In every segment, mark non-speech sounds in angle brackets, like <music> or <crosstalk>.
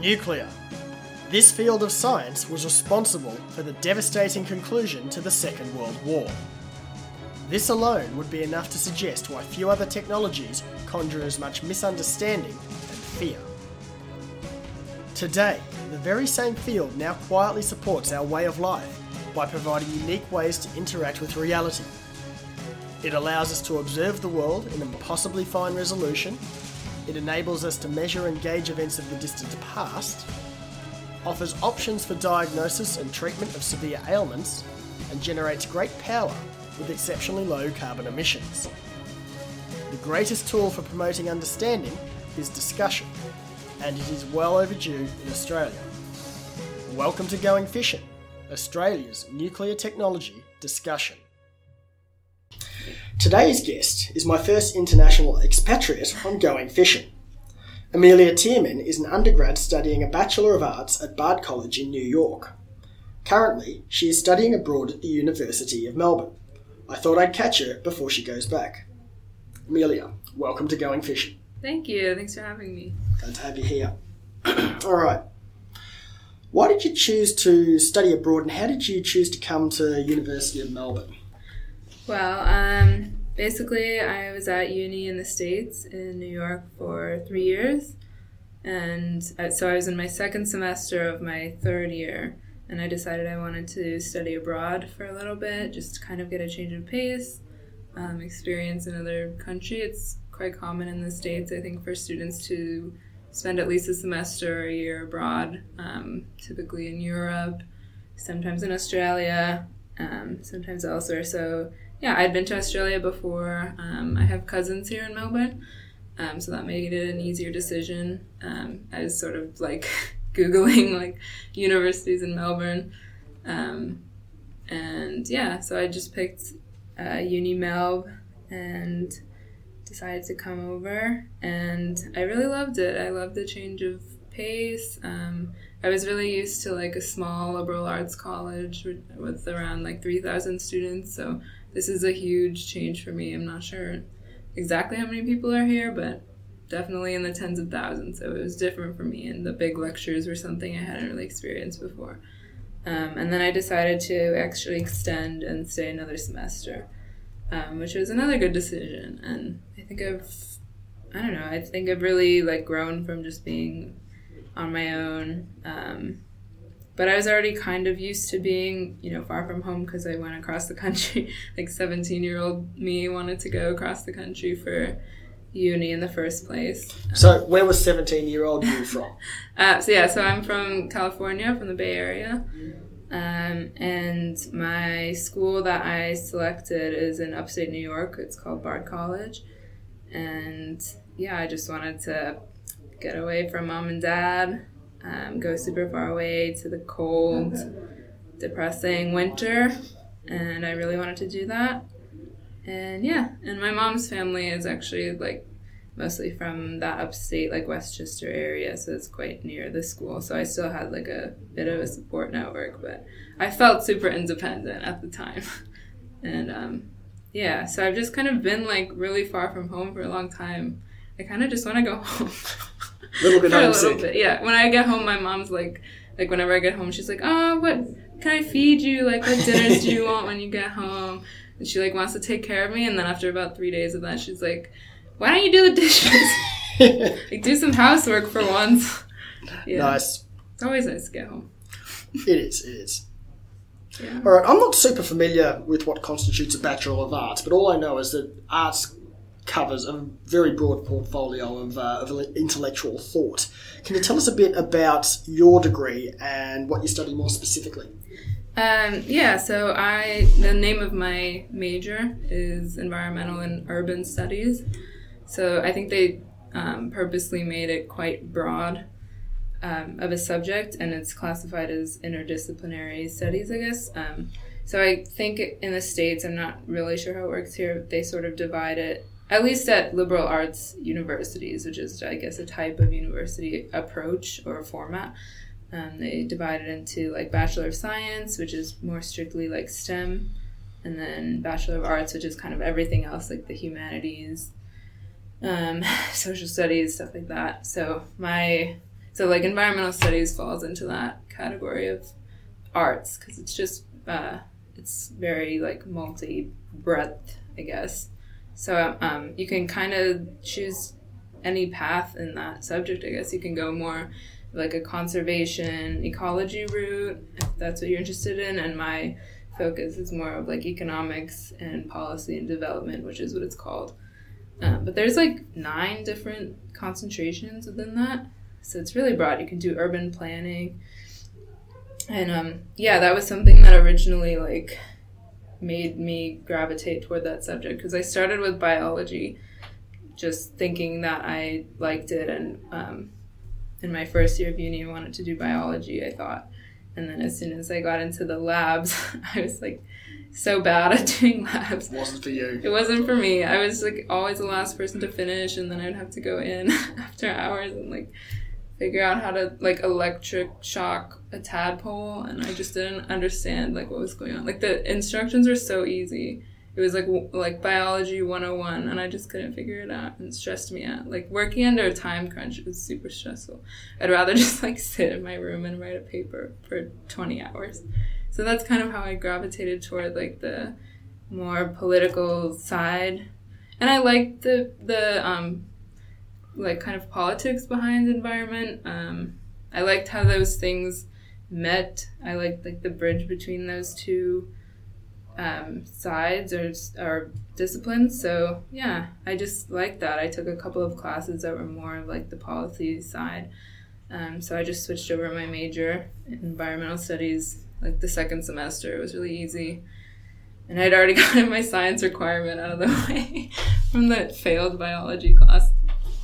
Nuclear. This field of science was responsible for the devastating conclusion to the Second World War. This alone would be enough to suggest why few other technologies conjure as much misunderstanding and fear. Today, the very same field now quietly supports our way of life by providing unique ways to interact with reality. It allows us to observe the world in impossibly fine resolution. It enables us to measure and gauge events of the distant past. Offers options for diagnosis and treatment of severe ailments. And generates great power with exceptionally low carbon emissions. The greatest tool for promoting understanding is discussion, and it is well overdue in Australia. Welcome to Going Fission, Australia's nuclear technology discussion. Today's guest is my first international expatriate on Going Fission. Amelia Tiemann is an undergrad studying a Bachelor of Arts at Bard College in New York. Currently, she is studying abroad at the University of Melbourne. I thought I'd catch her before she goes back. Amelia, welcome to Going Fission. Thank you. Thanks for having me. Glad to have you here. <clears throat> All right. Why did you choose to study abroad and how did you choose to come to University of Melbourne? Well, um, basically, I was at uni in the States in New York for three years. And uh, so I was in my second semester of my third year. And I decided I wanted to study abroad for a little bit, just to kind of get a change of pace, um, experience another country. It's quite common in the States, I think, for students to spend at least a semester or a year abroad, um, typically in Europe, sometimes in Australia, um, sometimes elsewhere. So, yeah, I'd been to Australia before. Um, I have cousins here in Melbourne, um, so that made it an easier decision. Um, I was sort of like <laughs> Googling like universities in Melbourne. Um, and yeah, so I just picked uh, Uni Melb and decided to come over, and I really loved it. I loved the change of pace. Um, I was really used to like a small liberal arts college with, around like 3,000 students, so this is a huge change for me. I'm not sure exactly how many people are here, but definitely in the tens of thousands. So it was different for me, and the big lectures were something I hadn't really experienced before. Um, and then I decided to actually extend and stay another semester um, which was another good decision. And I think I've, I don't know, I think I've really like grown from just being on my own. Um, but I was already kind of used to being, you know, far from home because I went across the country. <laughs> like 17 year old me wanted to go across the country for uni in the first place. So, where was 17 year old you from? <laughs> uh, so, yeah, so I'm from California, from the Bay Area. Um, and my school that I selected is in upstate New York. It's called Bard College. And yeah, I just wanted to get away from mom and dad, um, go super far away to the cold, depressing winter. And I really wanted to do that. And yeah, and my mom's family is actually like mostly from that upstate like Westchester area, so it's quite near the school. So I still had like a bit of a support network, but I felt super independent at the time. <laughs> and um, yeah, so I've just kind of been like really far from home for a long time. I kind of just want to go <laughs> home. Little bit <laughs> homesick. Little bit. Yeah, when I get home, my mom's like, like whenever I get home, she's like, "Oh, what can I feed you? Like, what dinners do you want when you get home?" And she like wants to take care of me. And then after about three days of that, she's like, why don't you do the dishes? <laughs> like do some housework for once. Yeah. Nice. It's always nice to get home. it is. It is. Yeah. All right. I'm not super familiar with what constitutes a Bachelor of Arts, but all I know is that arts covers a very broad portfolio of, uh, of intellectual thought. Can you tell us a bit about your degree and what you study more specifically? Um, yeah, so I the name of my major is environmental and urban studies. So I think they um, purposely made it quite broad um, of a subject, and it's classified as interdisciplinary studies, I guess. Um, so I think in the states, I'm not really sure how it works here. They sort of divide it, at least at liberal arts universities, which is, I guess, a type of university approach or format. Um, they divide it into like Bachelor of Science, which is more strictly like STEM, and then Bachelor of Arts, which is kind of everything else, like the humanities, um, <laughs> social studies, stuff like that. So my So like environmental studies falls into that category of arts because it's just uh, it's very like multi breadth, I guess. So um, you can kind of choose any path in that subject. I guess you can go more like a conservation ecology route if that's what you're interested in, and my focus is more of like economics and policy and development, which is what it's called. Um, but there's like nine different concentrations within that, so it's really broad. You can do urban planning, and um, yeah, that was something that originally like made me gravitate toward that subject because I started with biology, just thinking that I liked it, and um, in my first year of uni, I wanted to do biology. I thought, and then as soon as I got into the labs, <laughs> I was like so bad at <laughs> doing labs. It wasn't for you. It wasn't for me. I was like always the last person to finish, and then I'd have to go in <laughs> after hours and like figure out how to like electric shock a tadpole, and I just didn't understand like what was going on. Like the instructions were so easy. It was like like biology 101 and I just couldn't figure it out and it stressed me out. Like working under a time crunch was super stressful. I'd rather <laughs> just like sit in my room and write a paper for 20 hours. So that's kind of how I gravitated toward like the more political side. And I liked the the um like kind of politics behind environment. Um I liked how those things met. I liked like the bridge between those two um, sides or, or disciplines. So yeah, I just liked that. I took a couple of classes that were more of like the policy side. Um, so I just switched over my major in environmental studies like the second semester. It was really easy. And I'd already <laughs> gotten my science requirement out of the <laughs> way from the failed biology class.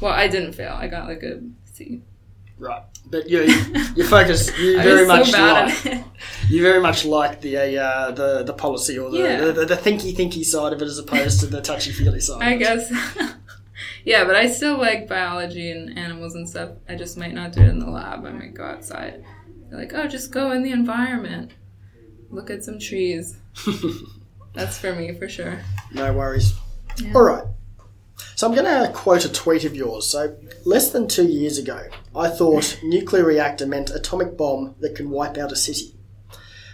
Well, I didn't fail. I got like a C. Right, but you you focus <laughs> you very much so like you very much like the uh, the the policy or the, yeah. the, the, the thinky thinky side of it as opposed to the touchy feely side. I guess. <laughs> yeah, but I still like biology and animals and stuff. I just might not do it in the lab. I might go outside. They're like, oh, just go in the environment, look at some trees. <laughs> That's for me for sure. No worries. Yeah. All right. So I'm going to quote a tweet of yours. So, less than two years ago, I thought <laughs> nuclear reactor meant atomic bomb that can wipe out a city.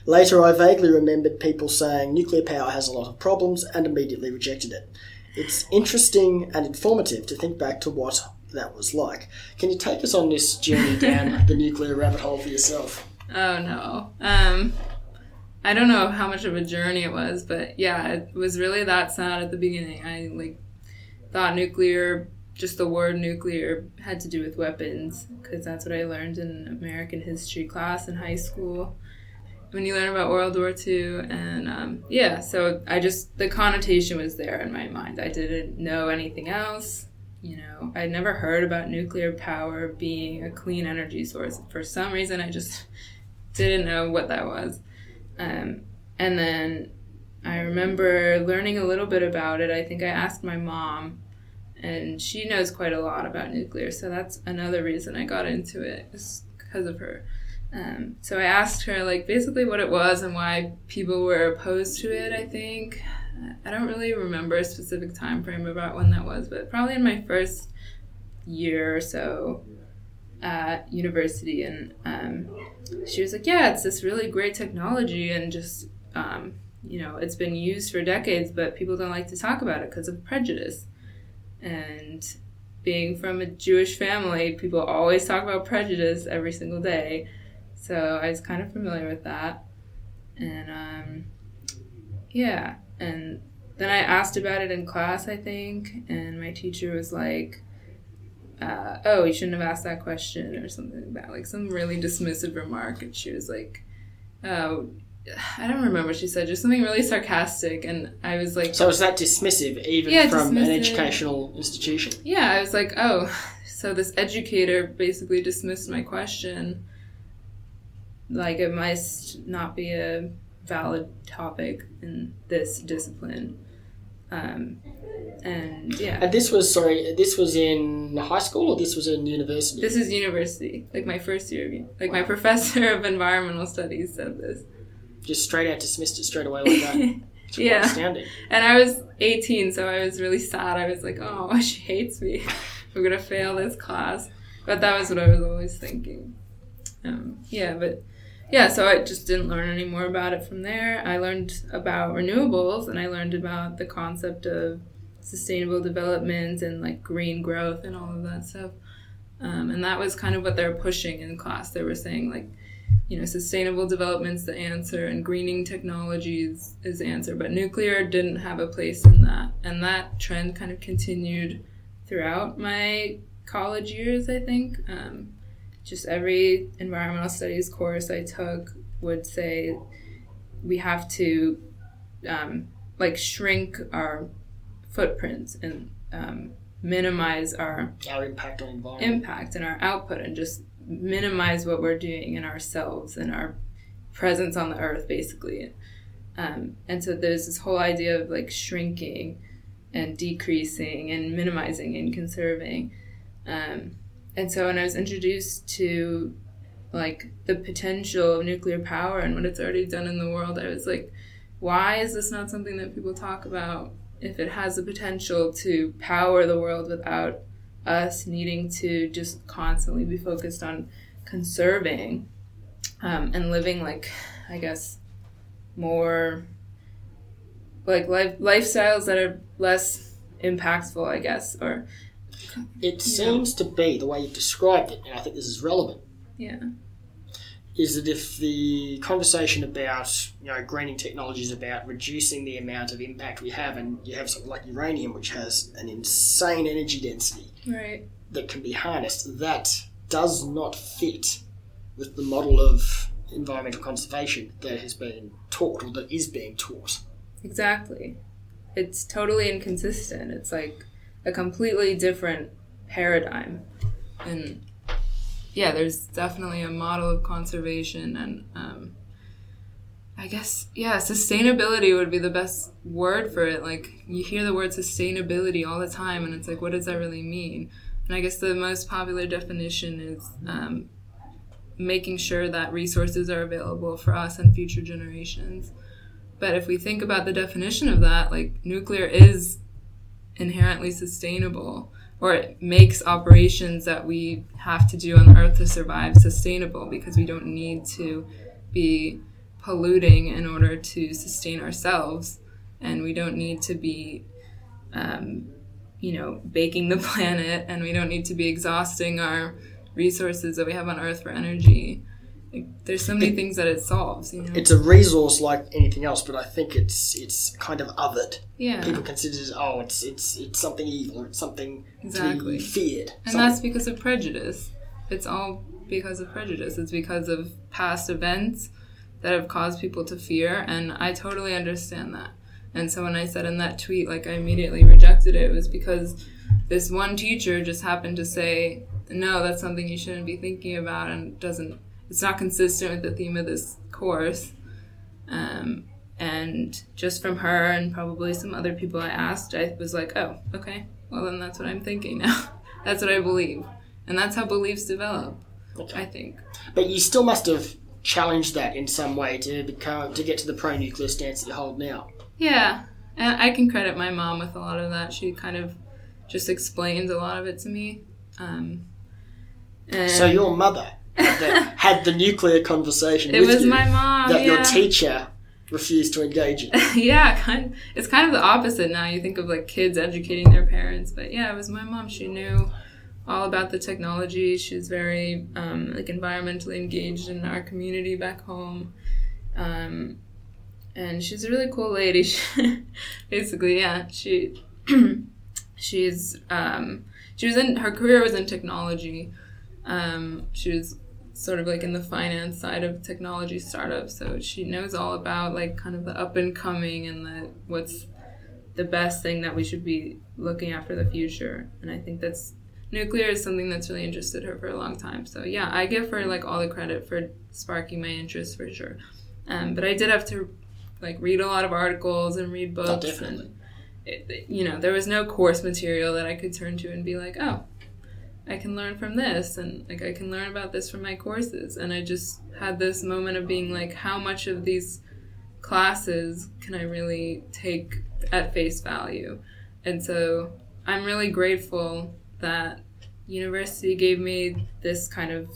Later, I vaguely remembered people saying nuclear power has a lot of problems and immediately rejected it. It's interesting and informative to think back to what that was like. Can you take us on this journey <laughs> down the nuclear rabbit hole for yourself? Oh no. Um, I don't know how much of a journey it was, but yeah, it was really that sad at the beginning. I like thought nuclear, just the word nuclear, had to do with weapons because that's what I learned in American history class in high school. When you learn about World War II, and um, yeah, so I just, the connotation was there in my mind. I didn't know anything else. You know, I'd never heard about nuclear power being a clean energy source. For some reason, I just <laughs> didn't know what that was. Um, and then I remember learning a little bit about it. I think I asked my mom, and she knows quite a lot about nuclear, so that's another reason I got into it, is because of her. Um, so I asked her, like, basically what it was and why people were opposed to it, I think. I don't really remember a specific time frame about when that was, but probably in my first year or so at university. And um, she was like, Yeah, it's this really great technology, and just um, you know, it's been used for decades, but people don't like to talk about it because of prejudice. And being from a Jewish family, people always talk about prejudice every single day. So I was kind of familiar with that. And um, yeah, and then I asked about it in class, I think, and my teacher was like, uh, oh, you shouldn't have asked that question or something like that, like some really dismissive remark. And she was like, oh, I don't remember what she said, just something really sarcastic, and I was like, "So is that dismissive, even yeah, from dismissive. an educational institution?" Yeah, I was like, "Oh, so this educator basically dismissed my question, like it must not be a valid topic in this discipline." Um, and yeah. And this was sorry, this was in high school or this was in university. This is university, like my first year. Like my professor of environmental studies said this just straight out dismissed it straight away like that. <laughs> yeah. Astounding. And I was 18, so I was really sad. I was like, oh, <laughs> she hates me. We're going to fail this class. but that was what I was always thinking. Um, yeah, but yeah, so I just didn't learn any more about it from there. I learned about renewables and I learned about the concept of sustainable development and like green growth and all of that stuff. Um, and that was kind of what they were pushing in class. They were saying like, you know, sustainable development's the answer and greening technologies is the answer. But nuclear didn't have a place in that. And that trend kind of continued throughout my college years, I think. Um, just every environmental studies course I took would say we have to um, like shrink our footprints and um, minimize our our impact on environment impact and our output and just minimize what we're doing in ourselves and our presence on the earth basically. Um, and so there's this whole idea of like shrinking and decreasing and minimizing and conserving. Um, and so when i was introduced to like the potential of nuclear power and what it's already done in the world i was like why is this not something that people talk about if it has the potential to power the world without us needing to just constantly be focused on conserving um, and living like i guess more like life lifestyles that are less impactful i guess or it seems to be the way you've described it and i think this is relevant. Yeah is that if the conversation about you know greening technology is about reducing the amount of impact we have, and you have something like uranium, which has an insane energy density right. that can be harnessed, that does not fit with the model of environmental conservation that has been taught or that is being taught. exactly. It's totally inconsistent. It's like a completely different paradigm. And yeah there's definitely a model of conservation and um, i guess yeah sustainability would be the best word for it. Like you hear the word sustainability all the time and it's like what does that really mean? And i guess the most popular definition is um, making sure that resources are available for us and future generations. But if we think about the definition of that like nuclear is inherently sustainable or it makes operations that we have to do on Earth to survive sustainable because we don't need to be polluting in order to sustain ourselves, and we don't need to be, um, you know, baking the <laughs> planet, and we don't need to be exhausting our resources that we have on Earth for energy. Like, there's so many It- things that it solves, you know. It's a resource like anything else, but I think it's it's kind of othered. yeah, People consider it, oh, it's it's it's something evil, it's something Exactly. to be feared. And Something- that's because of prejudice. It's all because of prejudice. It's because of past events that have caused people to fear, and I totally understand that. And so when I said in that tweet, like I immediately rejected it, it was because this one teacher just happened to say, no, that's something you shouldn't be thinking about, and doesn't. It's not consistent with the theme of this course. Um, and just from her and probably some other people I asked, I was like, oh, okay, well then that's what I'm thinking now. <laughs> that's what I believe, and that's how beliefs develop. Okay. I think. But you still must have challenged that in some way to become to get to the pro-nuclear stance that you hold now. Yeah, and I can credit my mom with a lot of that. She kind of just explains a lot of it to me. Um, and So your mother had the, had the nuclear conversation it with was you my mom. that yeah. your teacher refused to engage in. <laughs> yeah, kind. It's kind of the opposite now. You think of like kids educating their parents, but yeah, it was my mom. She knew all about the technology. She's very um, like environmentally engaged in our community back home, um, and she's a really cool lady. <laughs> Basically, yeah, she <clears throat> she's um, she was in her career was in technology. Um, she was sort of like in the finance side of technology startups. So she knows all about like kind of the up and coming and the what's the best thing that we should be looking at for the future. And i think that's nuclear is something that's really interested her for a long time. So yeah i give her like all the credit for sparking my interest for sure. Um, but i did have to like read a lot of articles and read books Oh, definitely. and it, you know there was no course material that i could turn to and be like oh I can learn from this and like I can learn about this from my courses and I just had this moment of being like how much of these classes can I really take at face value and so I'm really grateful that university gave me this kind of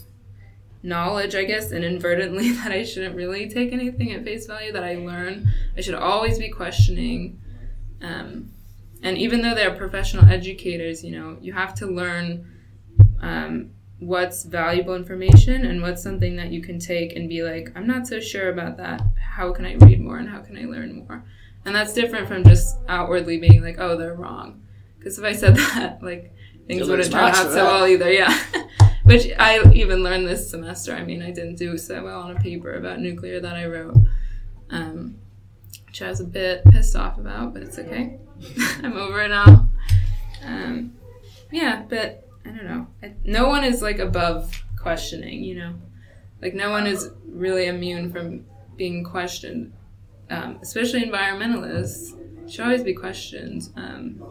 knowledge, I guess, inadvertently <laughs> that I shouldn't really take anything at face value, that I learn. I should always be questioning. Um, and even though they're professional educators, you know, you have to learn um, what's valuable information and what's something that you can take and be like, I'm not so sure about that. How can I read more and how can I learn more? And that's different from just outwardly being like, oh, they're wrong. Because if I said <laughs> that, like, things wouldn't turn out so well either. Yeah. <laughs> Which I even learned this semester. I mean, I didn't do so well on a paper about nuclear that I wrote, um, which I was a bit pissed off about, but it's okay. <laughs> I'm over it now. Um, yeah, but I don't know. I, no one is like above questioning, you know? Like, no one is really immune from being questioned, um, especially environmentalists. Should always be questioned. Um,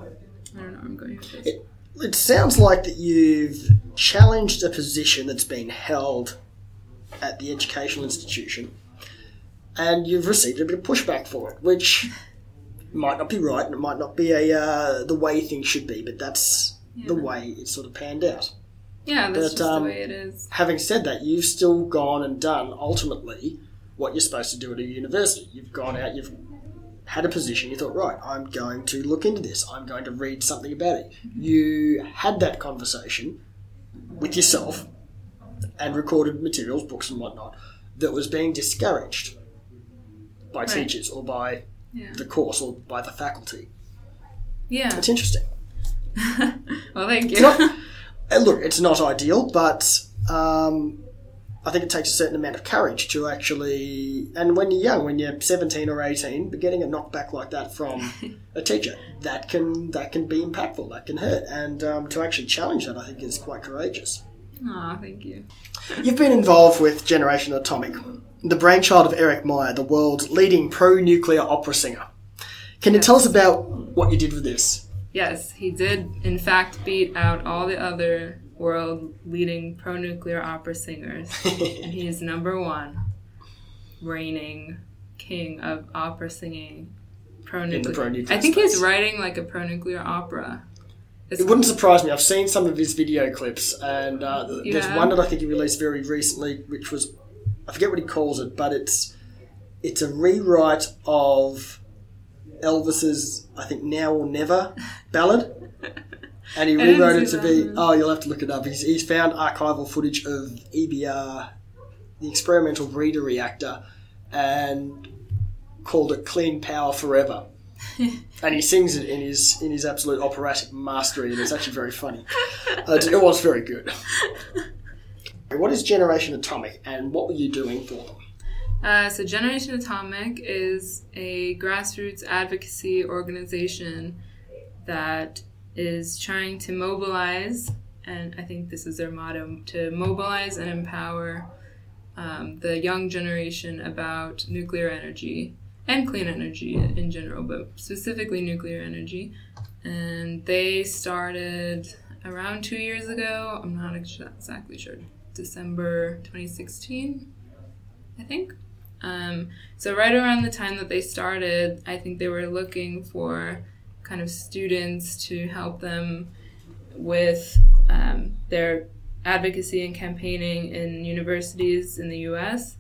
I don't know I'm going with this. It, it sounds like that you've challenged a position that's been held at the educational institution and you've received a bit of pushback for it, which might not be right and it might not be a uh, the way things should be, but that's yeah. the way it sort of panned out. Yeah, that's but, just um, the way it is. Having said that, you've still gone and done ultimately what you're supposed to do at a university. You've gone out, you've had a position, you thought, right, I'm going to look into this, I'm going to read something about it. Mm-hmm. You had that conversation with yourself and recorded materials, books and whatnot, that was being discouraged by right. teachers or by yeah. the course or by the faculty. Yeah. It's interesting. <laughs> well, thank you. Not, look, it's not ideal, but um, I think it takes a certain amount of courage to actually, and when you're young, when you're 17 or 18, but getting a knockback like that from <laughs> a teacher, that can that can be impactful, that can hurt, and um, to actually challenge that, I think is quite courageous. Oh, thank you. You've been involved with Generation Atomic, the brainchild of Eric Meyer, the world's leading pro-nuclear opera singer. Can yes. you tell us about what you did with this? Yes, he did, in fact, beat out all the other world leading pro nuclear opera singers. <laughs> and he is number one, reigning king of opera singing pro nuclear. I think space. he's writing like a pro nuclear opera. It's it wouldn't surprise me. I've seen some of his video clips, and uh, there's one that I think he released very recently, which was I forget what he calls it, but it's it's a rewrite of Elvis's I think Now or Never ballad. <laughs> and he rewrote it to be. Oh, you'll have to look it up. He's, he's found archival footage of EBR, the experimental breeder reactor, and called it "Clean Power Forever." <laughs> and he sings it in his in his absolute operatic mastery, and it's actually very funny. Uh, it was very good. <laughs> What is Generation Atomic, and what were you doing for them? Uh, so, Generation Atomic is a grassroots advocacy organization that is trying to mobilize, and I think this is their motto to mobilize and empower um, the young generation about nuclear energy and clean energy in general, but specifically nuclear energy. And they started around two years ago. I'm not exactly sure. December 2016, I think. Um, so, right around the time that they started, I think they were looking for kind of students to help them with um, their advocacy and campaigning in universities in the US.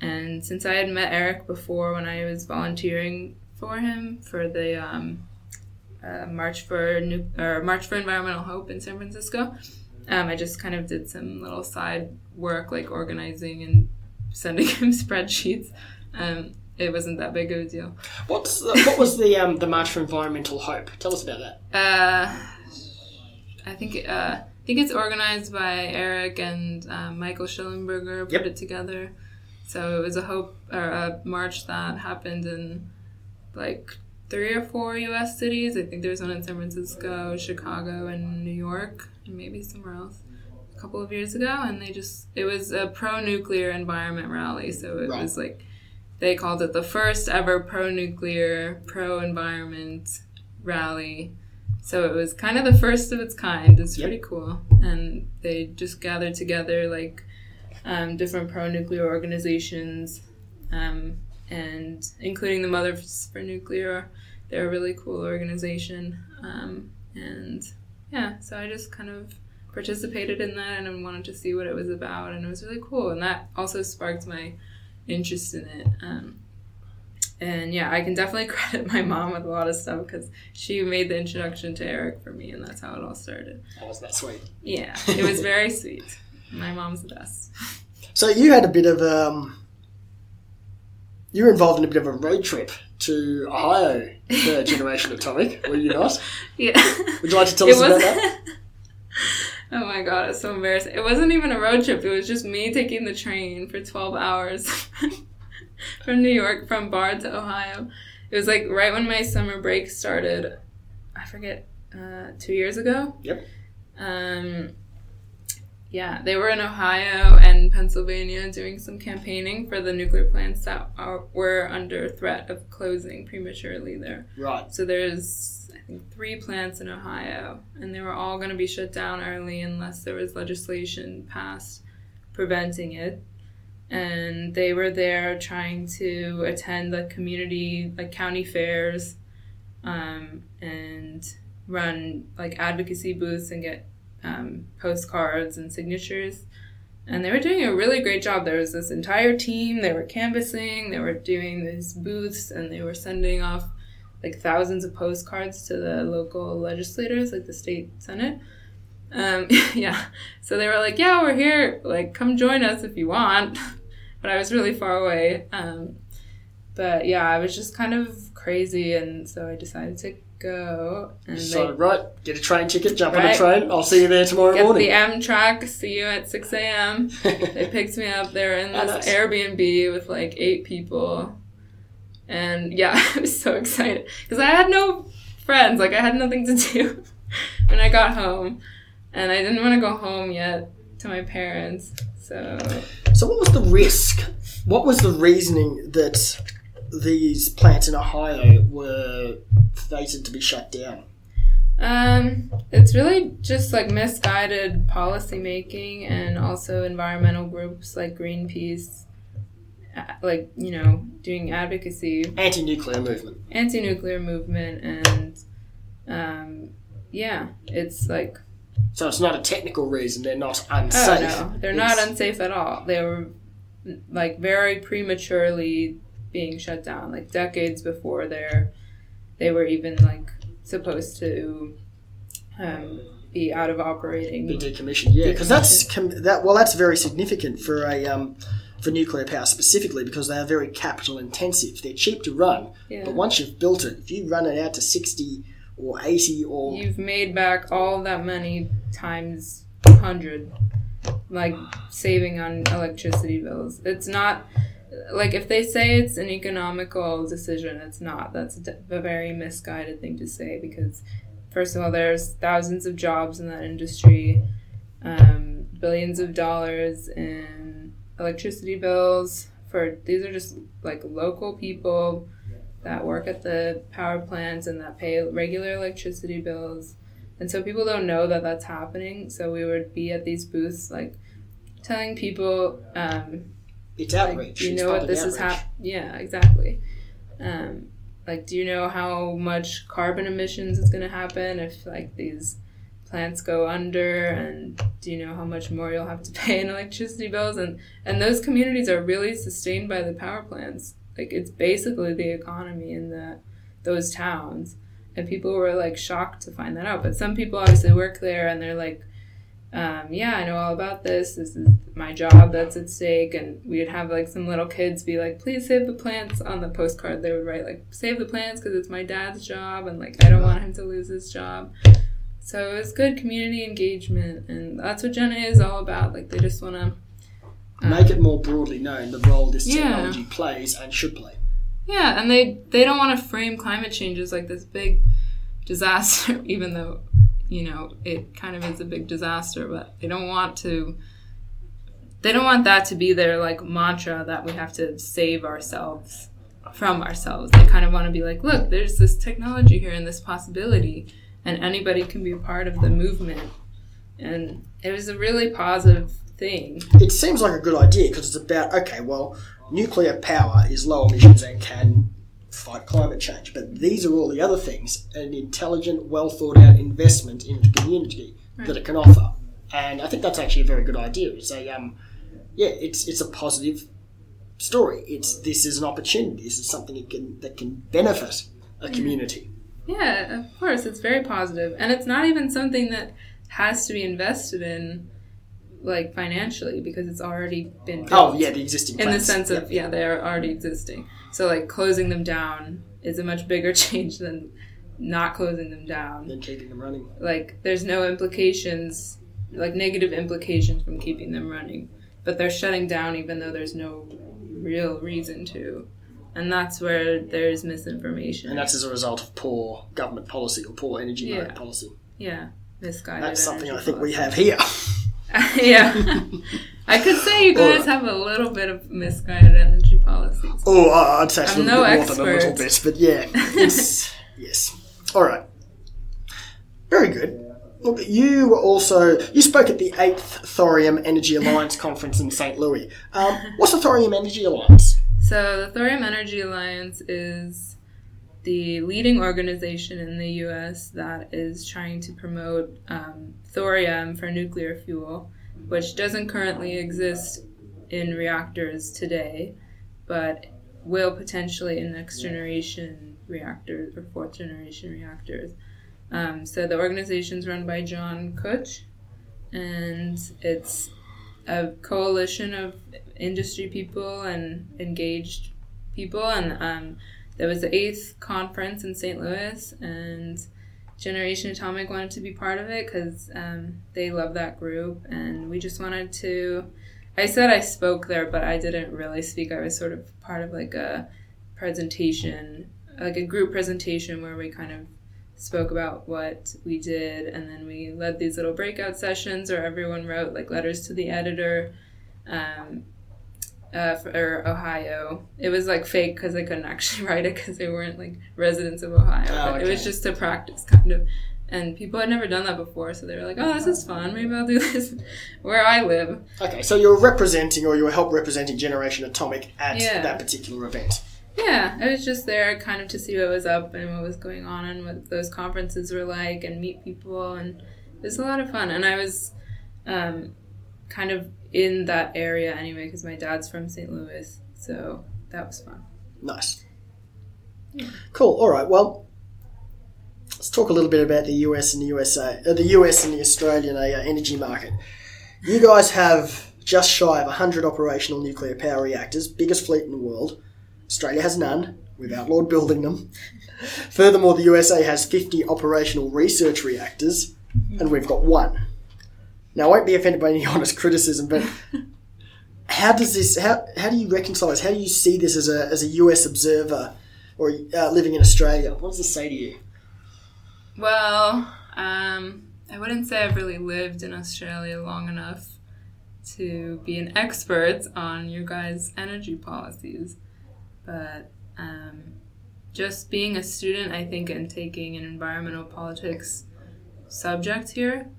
And since I had met Eric before when I was volunteering for him for the um, uh, March for New- or March for Environmental Hope in San Francisco, um, I just kind of did some little side work like organizing and sending <laughs> him spreadsheets. Um, it wasn't that big of a deal. What's the, what was the um, the March for Environmental Hope? Tell us about that. Uh, I think uh, I think it's organized by Eric and uh, Michael Shellenberger put yep. it together. So it was a hope or a march that happened in like three or four U.S. cities. I think there's one in San Francisco, Chicago, and New York, and maybe somewhere else. A couple of years ago, and they just it was a pro-nuclear environment rally. So it right. was like they called it the first ever pro nuclear, pro environment rally. So it was kind of the first of its kind. It's yep. pretty cool. And they just gathered together like um, different pro nuclear organizations, um, and including the Mothers for Nuclear. They're a really cool organization. Um, and yeah, so I just kind of participated in that and I wanted to see what it was about, and it was really cool. And that also sparked my interest in it. Um, and yeah, I can definitely <laughs> credit my mom with a lot of stuff because she made the introduction to Eric for me, and that's how it all started. Oh, wasn't that sweet? Yeah, it was very <laughs> sweet. My mom's the best. So you had a bit of um, you were involved in a bit of a road trip to Ohio for <laughs> Generation Atomic, were you not? Yeah. Would you like to tell It us about that? Oh my god, it's so embarrassing. It wasn't even a road trip. It was just me taking the train for 12 hours <laughs> from New York, from Bard to Ohio. It was like right when my summer break started. I forget, uh, two years ago? Yep. Um, yeah, they were in Ohio and Pennsylvania doing some campaigning for the nuclear plants that are, were under threat of closing prematurely there. Right. So there's, I think, three plants in Ohio, and they were all going to be shut down early unless there was legislation passed preventing it. And they were there trying to attend the community, like county fairs, um, and run like advocacy booths and get um, postcards and signatures. And they were doing a really great job. There was this entire team. They were canvassing. They were doing these booths, and they were sending off like thousands of postcards to the local legislators, like the state senate. Um, <laughs> yeah, so they were like, "Yeah, we're here. Like, come join us if you want." <laughs> but I was really far away. Um, but yeah, I was just kind of crazy, and so I decided to go. And they right, get a train ticket, jump on a train. I'll see you there tomorrow get morning. the Amtrak. See you at six a.m. <laughs> They picked me up. They were in Oh, this nice. Airbnb with like eight people. And yeah, <laughs> I was so excited because I had no friends. Like, I had nothing to do <laughs> when I got home. And I didn't want to go home yet to my parents. So, So what was the risk? What was the reasoning that these plants in Ohio were fated to be shut down? um, it's really just like misguided policy making and also environmental groups like Greenpeace, like, you know, doing advocacy Anti-nuclear movement. anti-nuclear movement and um, yeah it's like So it's not a technical reason. They're not unsafe oh no they're not unsafe at all they were like very prematurely being shut down like decades before they're they were even like supposed to um, be out of operating be decommissioned. Yeah, because that's com- that. Well, that's very significant for a um, for nuclear power specifically because they are very capital intensive. They're cheap to run, yeah. but once you've built it, if you run it out to sixty or eighty or you've made back all that money times 100 like saving on electricity bills. It's not like if they say it's an economical decision it's not. That's a very misguided thing to say because first of all there's thousands of jobs in that industry um, billions of dollars in electricity bills for these are just like local people that work at the power plants and that pay regular electricity bills. And so people don't know that that's happening. So we would be at these booths, like telling people, um, it's like, outreach. do you it's know what public this is outreach. hap- Yeah, exactly. Um, like, do you know how much carbon emissions is going to happen if like these plants go under? And do you know how much more you'll have to <laughs> pay in electricity bills? And and those communities are really sustained by the power plants. Like, it's basically the economy in the those towns. And people were like shocked to find that out. But some people obviously work there and they're like, um, yeah, I know all about this. This is my job that's at stake. And we'd have like some little kids be like, please save the plants on the postcard. They would write like, save the plants because it's my dad's job. And like, I don't want him to lose his job. So it was good community engagement. And that's what Jenna is all about. Like, they just want to um, Make it more broadly known the role this Yeah. technology plays and should play. Yeah, and they they don't want to frame climate change as like this big disaster, <laughs> even though you know it kind of is a big disaster. But they don't want to. They don't want that to be their like mantra that we have to save ourselves from ourselves. They kind of want to be like, look, there's this technology here and this possibility, and anybody can be a part of the movement. And it was a really positive thing. It seems like a good idea because it's about okay. Well, nuclear power is low emissions and can fight climate change, but these are all the other things an intelligent, well thought out investment in the community that it can offer. and I think that's actually a very good idea. It's a um, yeah, it's it's a positive story. It's this is an opportunity. This is something that can that can benefit a community. Yeah, of course, it's very positive, and it's not even something that has to be invested in, like financially, because it's already been. Oh yeah, the existing in the sense of Yep. yeah, they're already existing. So like closing them down is a much bigger <laughs> change than not closing them down. then keeping them running. Like there's no implications, like negative implications from keeping them running, but they're shutting down even though there's no real reason to. And that's where there's misinformation. And that's as a result of poor government policy or poor energy Yeah. market policy. yeah, misguided. That's something I think we have here. <laughs> yeah. I could say you guys Alright. have a little bit of misguided energy policies. Oh, I- I'd say it's a I'm little no bit more than a little expert. bit, but yeah, <laughs> yes, yes. All right, very good. Look, you were also you spoke at the eighth Thorium Energy Alliance conference in St. Louis. Um, what's the Thorium Energy Alliance? So, the Thorium Energy Alliance is the leading organization in the US that is trying to promote um, thorium for nuclear fuel, which doesn't currently exist in reactors today, but will potentially in next generation reactors or fourth generation reactors. Um, so, the organization is run by John Kutsch, and it's a coalition of industry people and engaged people. And um, there was the eighth conference in st louis and generation atomic wanted to be part of it because um, they love that group. And we just wanted to i said i spoke there but i didn't really speak. I was sort of part of like a presentation like a group presentation where we kind of spoke about what we did. And then we led these little breakout sessions or everyone wrote like letters to the editor um, uh, for ohio. It was like fake because they couldn't actually <laughs> write it because they weren't like residents of ohio. Oh, but it was just to practice kind of. And people had never done that before so they were like oh this is fun. Maybe i'll do <laughs> this where i live. Okay, so you're representing or you were help representing Generation Atomic at Yeah. that particular event. Yeah, I was just there kind of to see what was up and what was going on and what those conferences were like and meet people and it was a lot of fun. And I was um, kind of in that area anyway because my dad's from St. Louis, so that was fun. Nice. Cool. All right. Well, let's talk a little bit about the US and the USA, uh, the US and the Australian uh, energy market. You guys have just shy of 100 operational nuclear power reactors, biggest fleet in the world. Australia has none. We've outlawed building them. Furthermore, the USA has 50 operational research reactors, and we've got one. Now, I won't be offended by any <laughs> honest criticism, but <laughs> how does this? How, how do you reconcile this? How do you see this as a as a US observer or uh, living in Australia? What does this say to you? Well, um, I wouldn't say I've really lived in Australia long enough to be an expert on your guys' energy policies, but um, just being a student, I think, and taking an environmental politics subject here,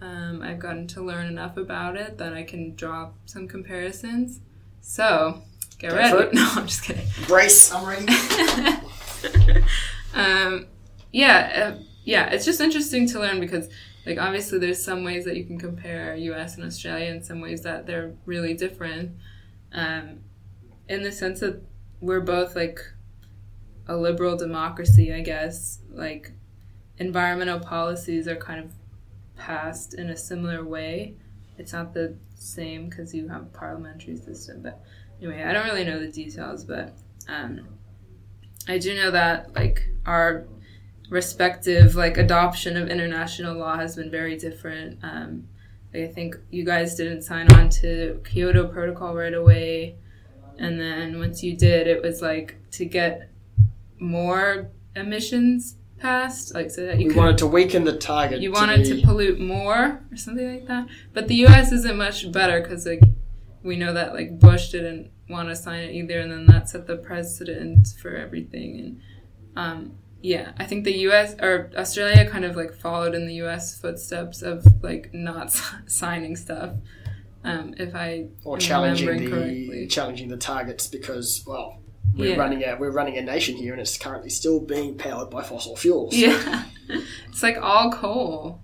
um, I've gotten to learn enough about it that I can draw some comparisons. So, get ready. <laughs> No, I'm just kidding. Brace. I'm ready. <laughs> um, yeah, uh, yeah, it's just interesting to learn because, like, obviously, there's some ways that you can compare U.S. and Australia, and some ways that they're really different. Um, in the sense that we're both like a liberal democracy, I guess. Like, environmental policies are kind of passed in a similar way. It's not the same because you have a parliamentary system, but anyway, I don't really know the details, but um, I do know that like our respective like adoption of international law has been very different. Um, like, I think you guys didn't sign on to Kyoto Protocol right away, and then once you did, it was like to get more emissions passed, like so that you We could wanted to weaken the target. you wanted be- to pollute more or something like that. But the U.S. isn't much better because like we know that like Bush didn't want to sign it either, and then that set the precedent for everything. And um, yeah, I think the U.S. or Australia kind of like followed in the U.S. footsteps of like not <laughs> signing stuff. Um, if I or challenging the correctly. challenging the targets because well we're Yeah. running a we're running a nation here and it's currently still being powered by fossil fuels. yeah, <laughs> it's like all coal.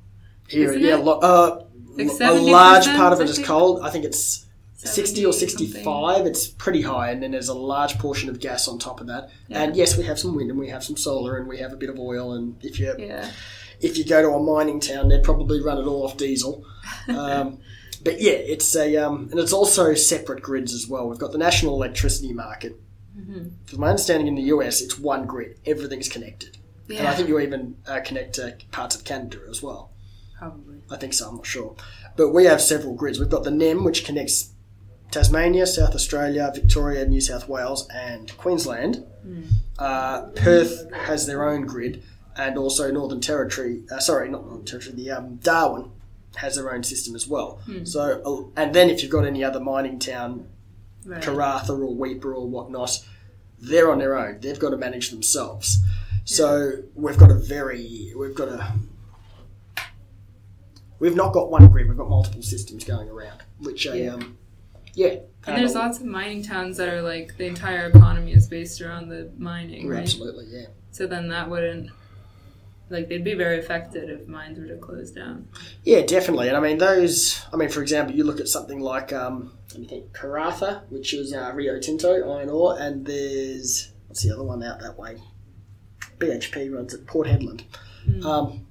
Here, Isn't yeah, lo- uh, Like a large part of it is coal. I think it's 60 or 70 65. It's pretty high, and then there's a large portion of gas on top of that. Yeah. And yes, we have some wind, and we have some solar, and we have a bit of oil. And if you Yeah. if you go to a mining town, they'd probably run it all off diesel. <laughs> Um, but yeah, it's a um, and it's also separate grids as well. We've got the national electricity market. Mm-hmm. From my understanding, in the US, it's one grid. Everything's connected, and I think you even uh, connect to parts of Canada as well. Probably. I think so. I'm not sure, but we have several grids. We've got the NEM, which connects Tasmania, South Australia, Victoria, New South Wales, and Queensland. Uh, Perth has their own grid, and also Northern Territory. Uh, sorry, not Northern Territory. The um, Darwin has their own system as well. So, uh, and then if you've got any other mining town, Right. Karratha or Weipa or whatnot, they're on their own. They've got to manage themselves. So we've got a very, we've got a, we've not got one grid. We've got multiple systems going around, which Yeah. um, yeah. And there's uh, lots of mining towns that are like the entire economy is based around the mining, right? Absolutely, yeah. So then that wouldn't like they'd be very affected if mines were to close down. Yeah, definitely. And I mean, those, I mean, for example, you look at something like, um, let me think, Karratha, which is uh, Rio Tinto, iron ore, and there's, what's the other one out that way? BHP runs at Port Hedland. Um,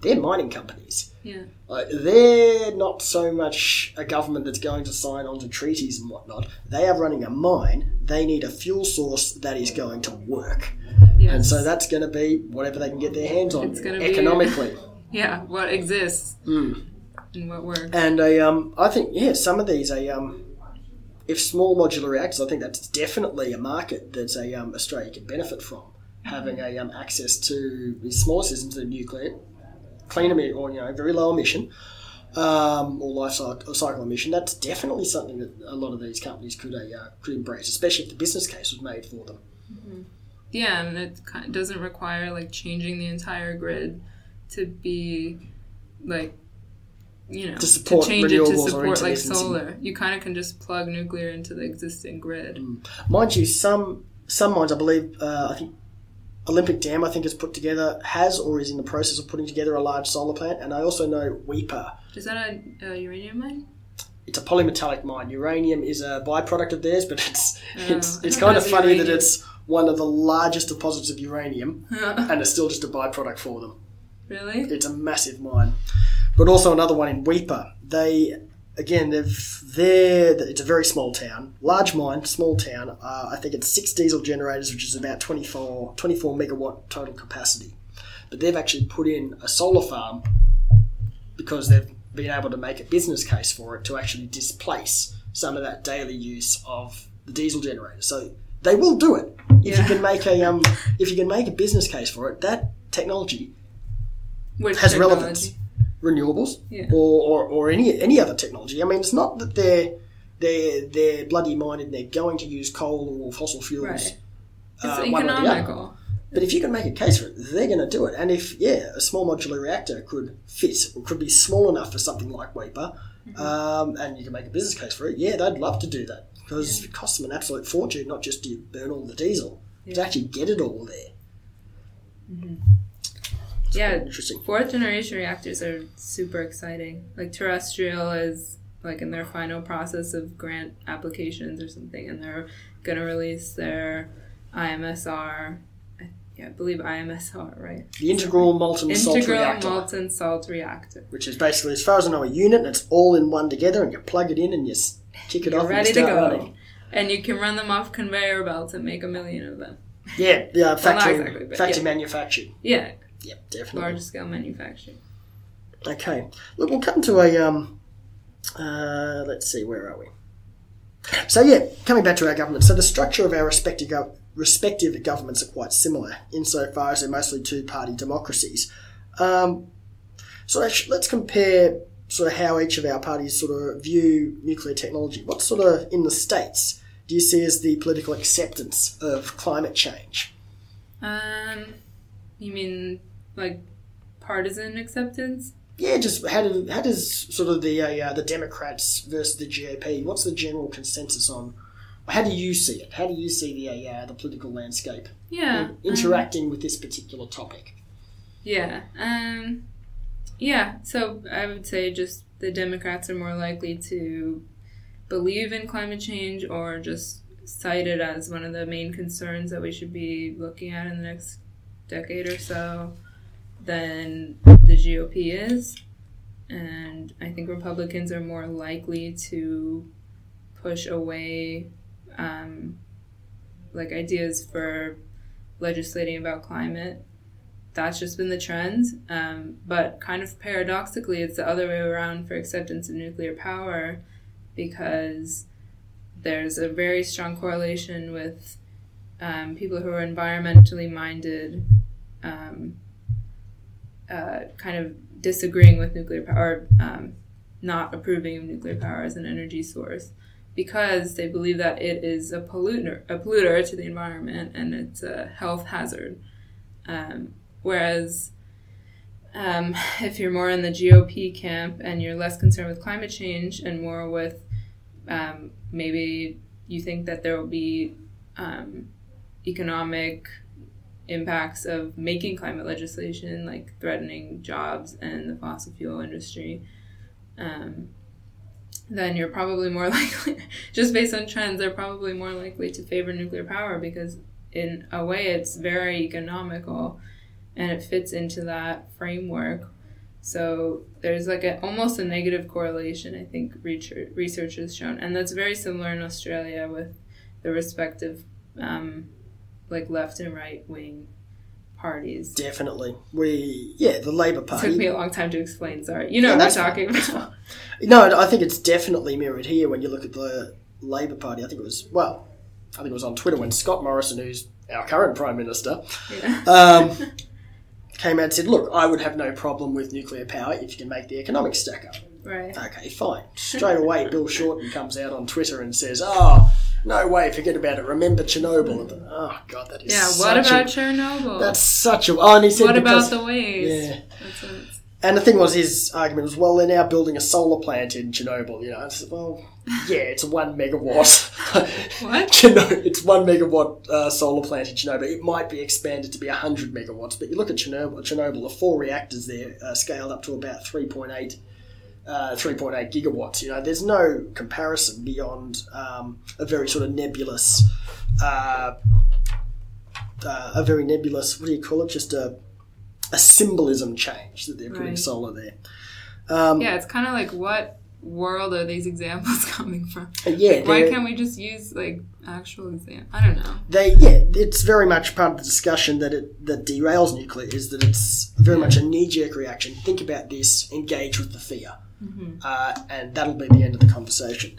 they're mining companies. Yeah. Like, they're not so much a government that's going to sign on to treaties and whatnot. They are running a mine. They need a fuel source that is going to work. Yes. And so that's going to be whatever they can get their hands on gonna be- economically. <laughs> yeah, what exists Mm. And what works. And a, um, I think, yeah, some of these, a, um, if small modular reactors, I think that's definitely a market that a, um, Australia can benefit from. Having a, um, access to these smaller systems of nuclear, clean emi- or you know very low emission, um, or life cycle, cycle emission. That's definitely something that a lot of these companies could uh, could embrace, especially if the business case was made for them. Yeah, and it doesn't require like changing the entire grid to be like you know To support change it to support like solar. You kind of can just plug nuclear into the existing grid. Mind you, some some mines, I believe, uh, I think Olympic Dam, I think, has put together, has or is in the process of putting together a large solar plant, and I also know Weipa. Is that a, a uranium mine? It's a polymetallic mine. Uranium is a byproduct of theirs, but it's it's, Oh. it's kind of funny that it's one of the largest deposits of uranium, <laughs> and it's still just a byproduct for them. really? It's a massive mine. But also another one in Weipa. They again they've they're it's a very small town, large mine, small town. Uh, I think it's six diesel generators, which is about 24, 24 megawatt total capacity. But they've actually put in a solar farm because they've been able to make a business case for it to actually displace some of that daily use of the diesel generator. So they will do it if you can make a um, if you can make a business case for it. That technology Which has technology? relevance. Renewables Yeah. or, or, or any any other technology. I mean, it's not that they're they're they're bloody minded. They're going to use coal or fossil fuels. Right. It's uh, one or the other. economical. But if you can make a case for it, they're going to do it. And if yeah, a small modular reactor could fit or could be small enough for something like Weipa, Mm-hmm. um, and you can make a business case for it, yeah, they'd love to do that because it costs them an absolute fortune, not just to burn all the diesel, but to actually get it all there. Yeah, Interesting. fourth generation reactors are super exciting. Like terrestrial is like in their final process of grant applications or something, and they're gonna release their IMSR. I- Yeah, I believe IMSR, right? The integral molten salt Integral reactor. molten salt reactor. which is basically, as far as I know, a unit and it's all in one together, and you plug it in and you kick it You're off ready and to go, running. and you can run them off conveyor belts and make a million of them. Yeah, yeah, factory, exactly, but factory yeah. manufactured. Yeah, Yep, definitely. large scale manufacturing. Okay, look, we'll come to a. Um, uh, let's see, where are we? So yeah, coming back to our government. So the structure of our respective gov- respective governments are quite similar insofar as they're mostly two-party democracies. Um, so let's, let's compare sort of how each of our parties sort of view nuclear technology. What sort of in the states do you see as the political acceptance of climate change? Um, you mean like partisan acceptance? Yeah, just how do how does sort of the uh, the Democrats versus the GOP? What's the general consensus on? How do you see it? How do you see the uh, the political landscape Yeah. um, interacting with this particular topic? Yeah. Um yeah, so I would say just the Democrats are more likely to believe in climate change or just cite it as one of the main concerns that we should be looking at in the next decade or so than the GOP is. And I think Republicans are more likely to push away um, like ideas for legislating about climate. That's just been the trend. Um, but kind of paradoxically, it's the other way around for acceptance of nuclear power because there's a very strong correlation with um, people who are environmentally minded um, uh, kind of disagreeing with nuclear power, um, not approving of nuclear power as an energy source because they believe that it is a polluter, a polluter to the environment and it's a health hazard. Um, whereas um, if you're more in the GOP camp and you're less concerned with climate change and more with um, maybe you think that there will be um, economic impacts of making climate legislation, like threatening jobs and the fossil fuel industry. Um, then you're probably more <laughs> likely, just based on trends, they're probably more likely to favor nuclear power because, in a way, it's very economical and it fits into that framework. So there's like a, almost a negative correlation, I think research, research has shown. And that's very similar in Australia with the respective um, like left and right wing parties. Definitely. We, yeah, the Labor Party. Took me a long time to explain, sorry. You know yeah, what I'm talking about. No, I think it's definitely mirrored here when you look at the Labor Party. I think it was, well, I think it was on Twitter when Scott Morrison, who's our current Prime Minister, yeah. um, came out and said, look, I would have no problem with nuclear power if you can make the economics stack up. Right. Okay, fine. Straight away, Bill Shorten comes out on Twitter and says, oh, no way, forget about it. Remember Chernobyl. And, oh god, that is. Yeah. What about a, Chernobyl? That's such a. Oh, and he said. What because, about the waves? Yeah. And the thing was, his argument was, well, they're now building a solar plant in Chernobyl. You know, I said, well, <laughs> yeah, it's a one megawatt. <laughs> what? <laughs> it's one megawatt uh, solar plant in Chernobyl. It might be expanded to be hundred megawatts, but you look at Chernobyl. Chernobyl, the four reactors there uh, scaled up to about three point eight uh, 3.8 gigawatts. You know, there's no comparison beyond um, a very sort of nebulous, uh, uh, a very nebulous. What do you call it? Just a a symbolism change that they're putting right. solar there. Um, yeah, it's kind of like what world are these <laughs> examples coming from? Uh, yeah, like, why can't we just use like actual examples? I don't know. They yeah, it's very much part of the discussion that it that derails nuclear is that it's very yeah. much a knee jerk reaction. Think about this, engage with the fear. Mm-hmm. Uh, and that'll be the end of the conversation.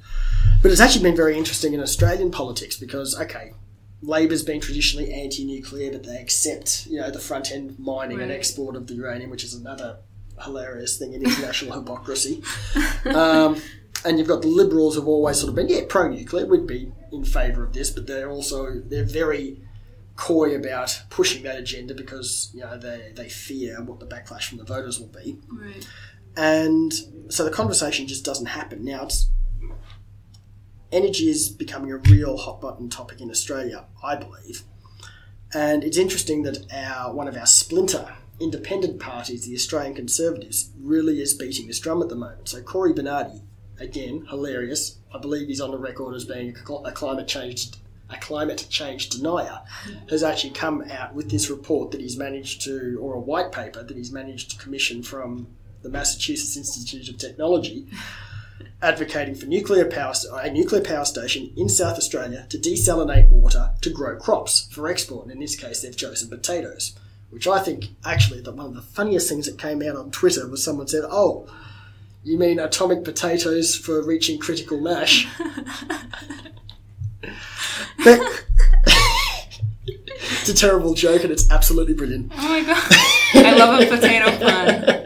But it's actually been very interesting in Australian politics because, okay, Labor's been traditionally anti-nuclear, but they accept, you know, the front end mining right. and export of the uranium, which is another hilarious thing in international <laughs> hypocrisy. Um, and you've got the Liberals who've always sort of been, yeah, pro-nuclear, we'd be in favour of this, but they're also they're very coy about pushing that agenda because you know they, they fear what the backlash from the voters will be. Right. And so the conversation just doesn't happen. Now, it's, energy is becoming a real hot button topic in Australia, I believe. And it's interesting that our one of our splinter independent parties, the Australian Conservatives, really is beating this drum at the moment. So Cory Bernardi, again, hilarious. I believe he's on the record as being a climate change a climate change denier, has actually come out with this report that he's managed to, or a white paper that he's managed to commission from the Massachusetts Institute of Technology, advocating for nuclear power, a nuclear power station in South Australia to desalinate water to grow crops for export. And in this case, they've chosen potatoes, which I think actually that one of the funniest things that came out on Twitter was someone said, "Oh, you mean atomic potatoes for reaching critical mass?" but, <laughs> it's a terrible joke, and it's absolutely brilliant. Oh my god, I love a potato pun. <laughs>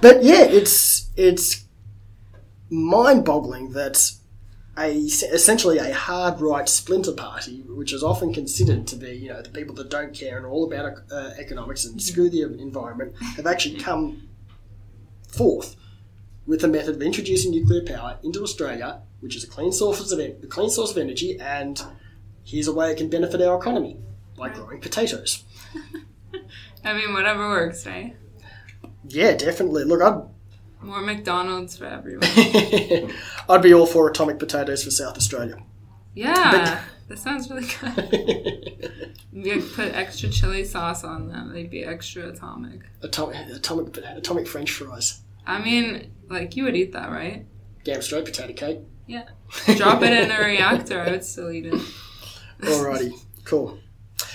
but yeah, it's it's mind-boggling that a essentially a hard right splinter party, which is often considered to be you know the people that don't care and are all about uh, economics and screw the environment, have actually come forth with a method of introducing nuclear power into Australia, which is a clean source of a clean source of energy, and here's a way it can benefit our economy by growing potatoes. <laughs> I mean, whatever works, right? Yeah, definitely. Look, I More McDonald's for everyone. <laughs> I'd be all for atomic potatoes for South Australia. Yeah, that sounds really good. <laughs> You put extra chili sauce on them; they'd be extra atomic. atomic, atomic, atomic French fries. I mean, like you would eat that, right? Damn straight potato cake. Yeah. Drop it in a reactor, I would still eat it. Alrighty, cool.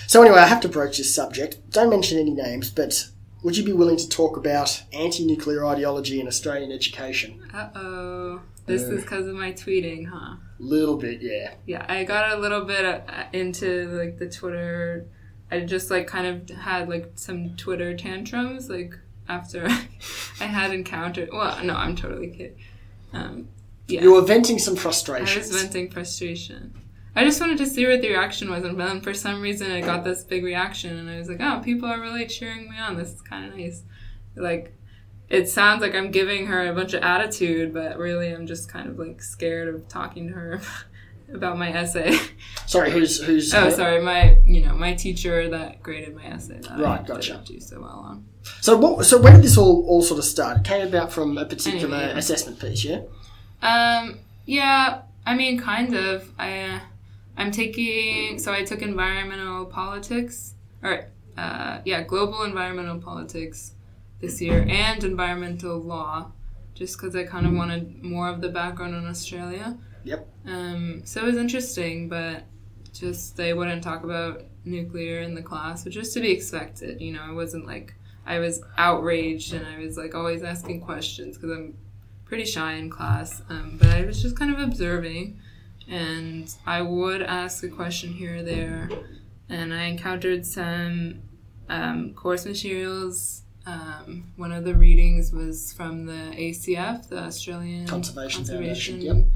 So anyway, I have to broach this subject. Don't mention any names, but would you be willing to talk about anti-nuclear ideology in Australian education? Uh oh. This is because of my tweeting, huh? A little bit, yeah. Yeah, I got a little bit uh, into like the Twitter. I just like kind of had like some Twitter tantrums like after <laughs> I had encountered. Well, no, I'm totally kidding. Um, yeah, You were venting some frustration. I was venting frustration. I just wanted to see what the reaction was, and then for some reason I got this big reaction, and I was like, oh, people are really cheering me on. This is kind of nice. Like, it sounds like I'm giving her a bunch of attitude, but really I'm just kind of like scared of talking to her <laughs> about my essay. <laughs> Sorry, who's who's? oh, sorry, my you know my teacher that graded my essay that Right, I gotcha. do so well on. So what? So when did this all all sort of start? It came about from a particular Anyway, yeah. assessment piece, yeah. Um, yeah, I mean, kind of. I, uh, I'm taking, so I took environmental politics, or, uh, yeah, global environmental politics this year, and environmental law, just because I kind of wanted more of the background on Australia. Yep. Um, so it was interesting, but just they wouldn't talk about nuclear in the class, which is to be expected. You know, it wasn't like I was outraged and I was like always asking questions because I'm pretty shy in class. Um, but I was just kind of observing, and I would ask a question here or there, and I encountered some um, course materials. Um, one of the readings was from the ACF, the Australian Conservation Foundation, Conservation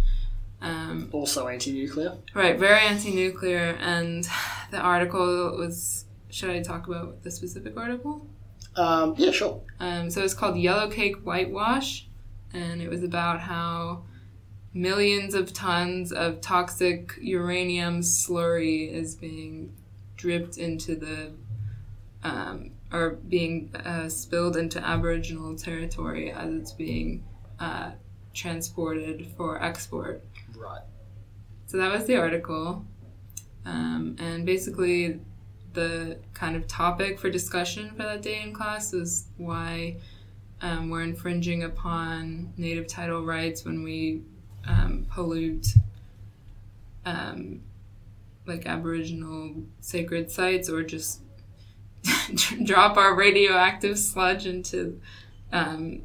um, Also anti-nuclear. Right, very anti-nuclear, and <laughs> the article was. Should I talk about the specific article? Um, yeah, sure. Um, so it's called Yellow Cake Whitewash, and it was about how millions of tons of toxic uranium slurry is being dripped into the, um, or being uh, spilled into Aboriginal territory as it's being uh, transported for export. Right. So that was the article. Um, and basically, the kind of topic for discussion for that day in class was why um, we're infringing upon native title rights when we um, pollute um, like Aboriginal sacred sites or just <laughs> drop our radioactive sludge into um,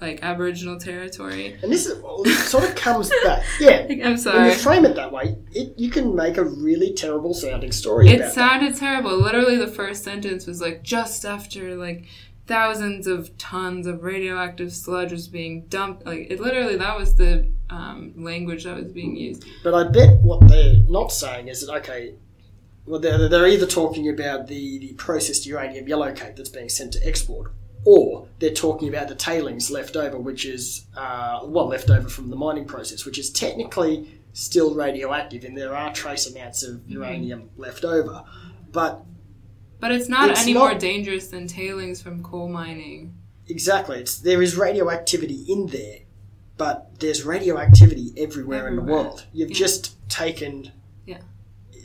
like Aboriginal territory. And this is well, sort of comes back. Yeah. <laughs> I'm sorry. When you frame it that way, it, you can make a really terrible sounding story It about that. sounded terrible. Literally, the first sentence was like just after like thousands of tons of radioactive sludge was being dumped. Like it literally, that was the um, language that was being used. But I bet what they're not saying is that okay, well they're, they're either talking about the, the processed uranium yellow cake that's being sent to export, or they're talking about the tailings left over, which is uh, well left over from the mining process, which is technically still radioactive, and there are trace amounts of uranium left over, but But it's not It's any not- more dangerous than tailings from coal mining. Exactly. It's there is radioactivity in there, but there's radioactivity everywhere, in the world. You've Yeah. just taken Yeah.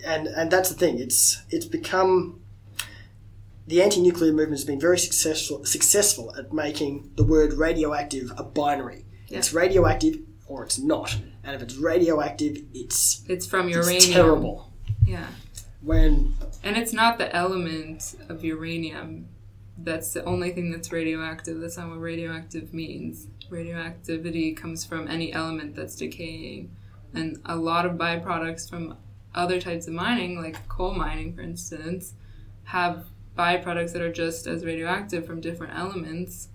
And and that's the thing. It's it's become the anti-nuclear movement has been very successful successful at making the word radioactive a binary. Yeah. It's radioactive or it's not. And if it's radioactive, it's, It's from uranium. it's terrible. Yeah. When And it's not the element of uranium that's the only thing that's radioactive. That's not what radioactive means. Radioactivity comes from any element that's decaying. And a lot of byproducts from other types of mining, like coal mining, for instance, have byproducts that are just as radioactive from different elements.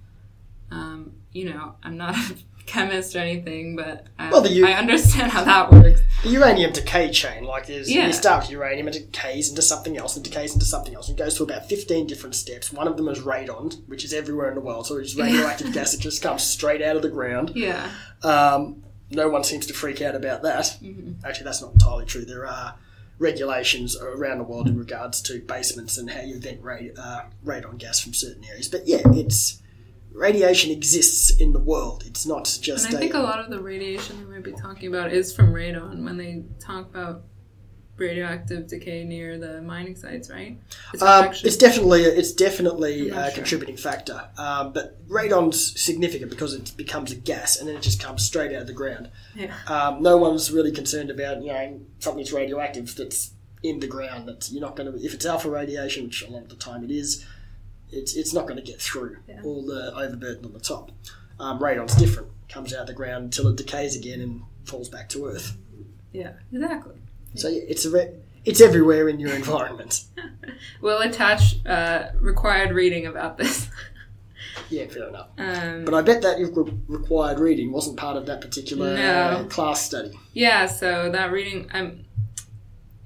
Um, you know, I'm not <laughs> a chemist or anything, but I, Well, the u- I understand how that works. The uranium decay chain, like there's Yeah. you start with uranium it decays into something else and decays into something else and goes through about fifteen different steps. One of them is radon, which is everywhere in the world, so it's radioactive gas that just comes straight out of the ground. Yeah. Um, no one seems to freak out about that. Mm-hmm. Actually, that's not entirely true. There are regulations around the world in regards to basements and how you vent ra- uh, radon gas from certain areas. But yeah, it's radiation exists in the world. It's not just. And I think a lot of the radiation they might be talking about is from radon when they talk about radioactive decay near the mining sites, right? It's, um, it's definitely it's definitely a sure. contributing factor, um, but radon's significant because it becomes a gas and then it just comes straight out of the ground. Yeah. Um, no one's really concerned about you know something's radioactive that's in the ground. That you're not going to if it's alpha radiation, which a lot of the time it is, it's it's not going to get through Yeah. all the overburden on the top. Um, radon's different; comes out of the ground until it decays again and falls back to Earth. Yeah, exactly. So yeah, it's a re- it's everywhere in your <laughs> environment. We'll attach uh, required reading about this. yeah, fair enough. Um, But I bet that re- required reading wasn't part of that particular uh, No. class study. Yeah, so that reading, um,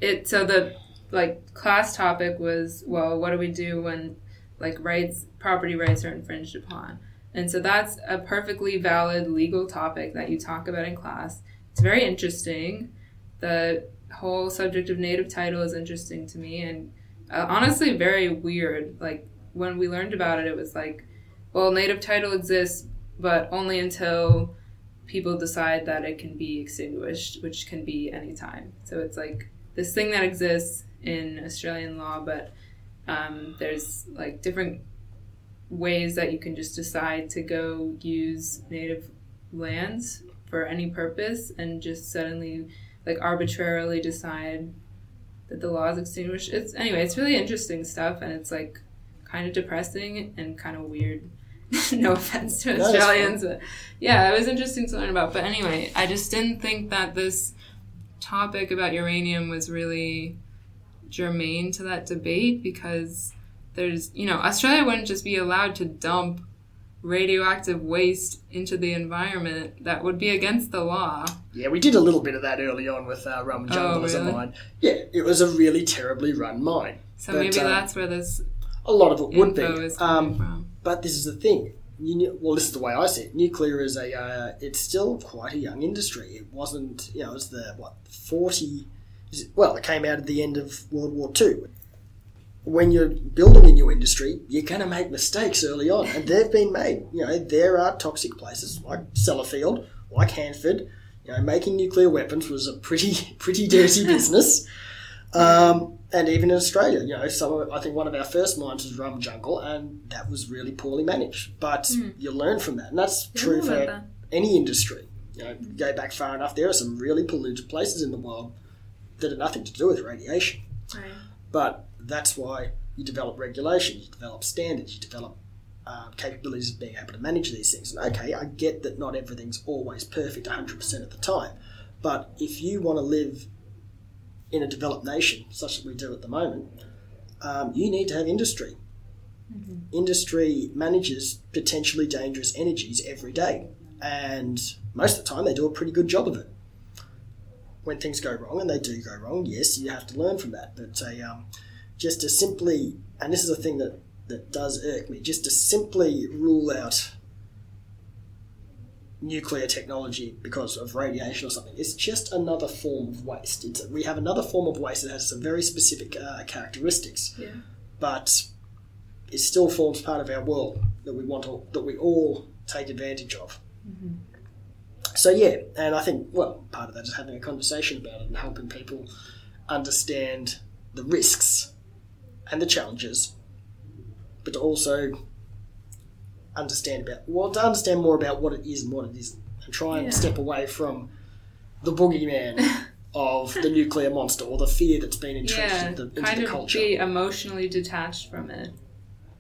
it so the like class topic was well, what do we do when like rights, property rights are infringed upon, and so that's a perfectly valid legal topic that you talk about in class. It's very interesting. The whole subject of native title is interesting to me, and uh, honestly, very weird. Like when we learned about it, it was like, well, native title exists, but only until people decide that it can be extinguished, which can be any time. So it's like this thing that exists in Australian law, but um, there's like different ways that you can just decide to go use native lands for any purpose and just suddenly like arbitrarily decide that the law is extinguished. It's anyway, it's really interesting stuff and it's like kind of depressing and kind of weird. <laughs> no offense to Australians, but yeah, it was interesting to learn about. But anyway, I just didn't think that this topic about uranium was really germane to that debate because there's, you know, Australia wouldn't just be allowed to dump radioactive waste into the environment that would be against the law. Yeah, we did a little bit of that early on with our Rum Jungle Oh, as a mine. Yeah, it was a really terribly run mine. So But, maybe um, that's where this A lot of it would be. info is coming Um, but this is the thing. You well, this is the way I see it. Nuclear is a, uh, it's still quite a young industry. It wasn't, you know, it was the, what, 40, is it- well, it came out at the end of World War Two. When you're building a new industry, you're going to make mistakes early on, and they've been made. You know, there are toxic places like Sellafield, like Hanford. You know, making nuclear weapons was a pretty, <laughs> pretty dirty <laughs> business. Um, and even in Australia, you know, some of, I think one of our first mines was Rum Jungle, and that was really poorly managed. But you learn from that, and that's true for that. any industry. You know, you go back far enough, there are some really polluted places in the world that have nothing to do with radiation. Right. But that's why you develop regulations, you develop standards, you develop uh, capabilities of being able to manage these things. And okay, I get that not everything's always perfect 100% of the time. But if you want to live in a developed nation, such as we do at the moment, um, you need to have industry. Industry manages potentially dangerous energies every day. And most of the time, they do a pretty good job of it. When things go wrong, and they do go wrong, yes, you have to learn from that. But a, um, just to simply, and this is a thing that, that does irk me, just to simply rule out nuclear technology because of radiation or something, it's just another form of waste. It's, we have another form of waste that has some very specific uh, characteristics, Yeah. but it still forms part of our world that we want to, that we all take advantage of. So yeah, and I think well, part of that is having a conversation about it and helping people understand the risks and the challenges, but to also understand about well, to understand more about what it is and what it isn't, and try and Yeah. step away from the boogeyman <laughs> of the nuclear monster or the fear that's been entrenched Yeah, into, into kind the of culture. be emotionally detached from it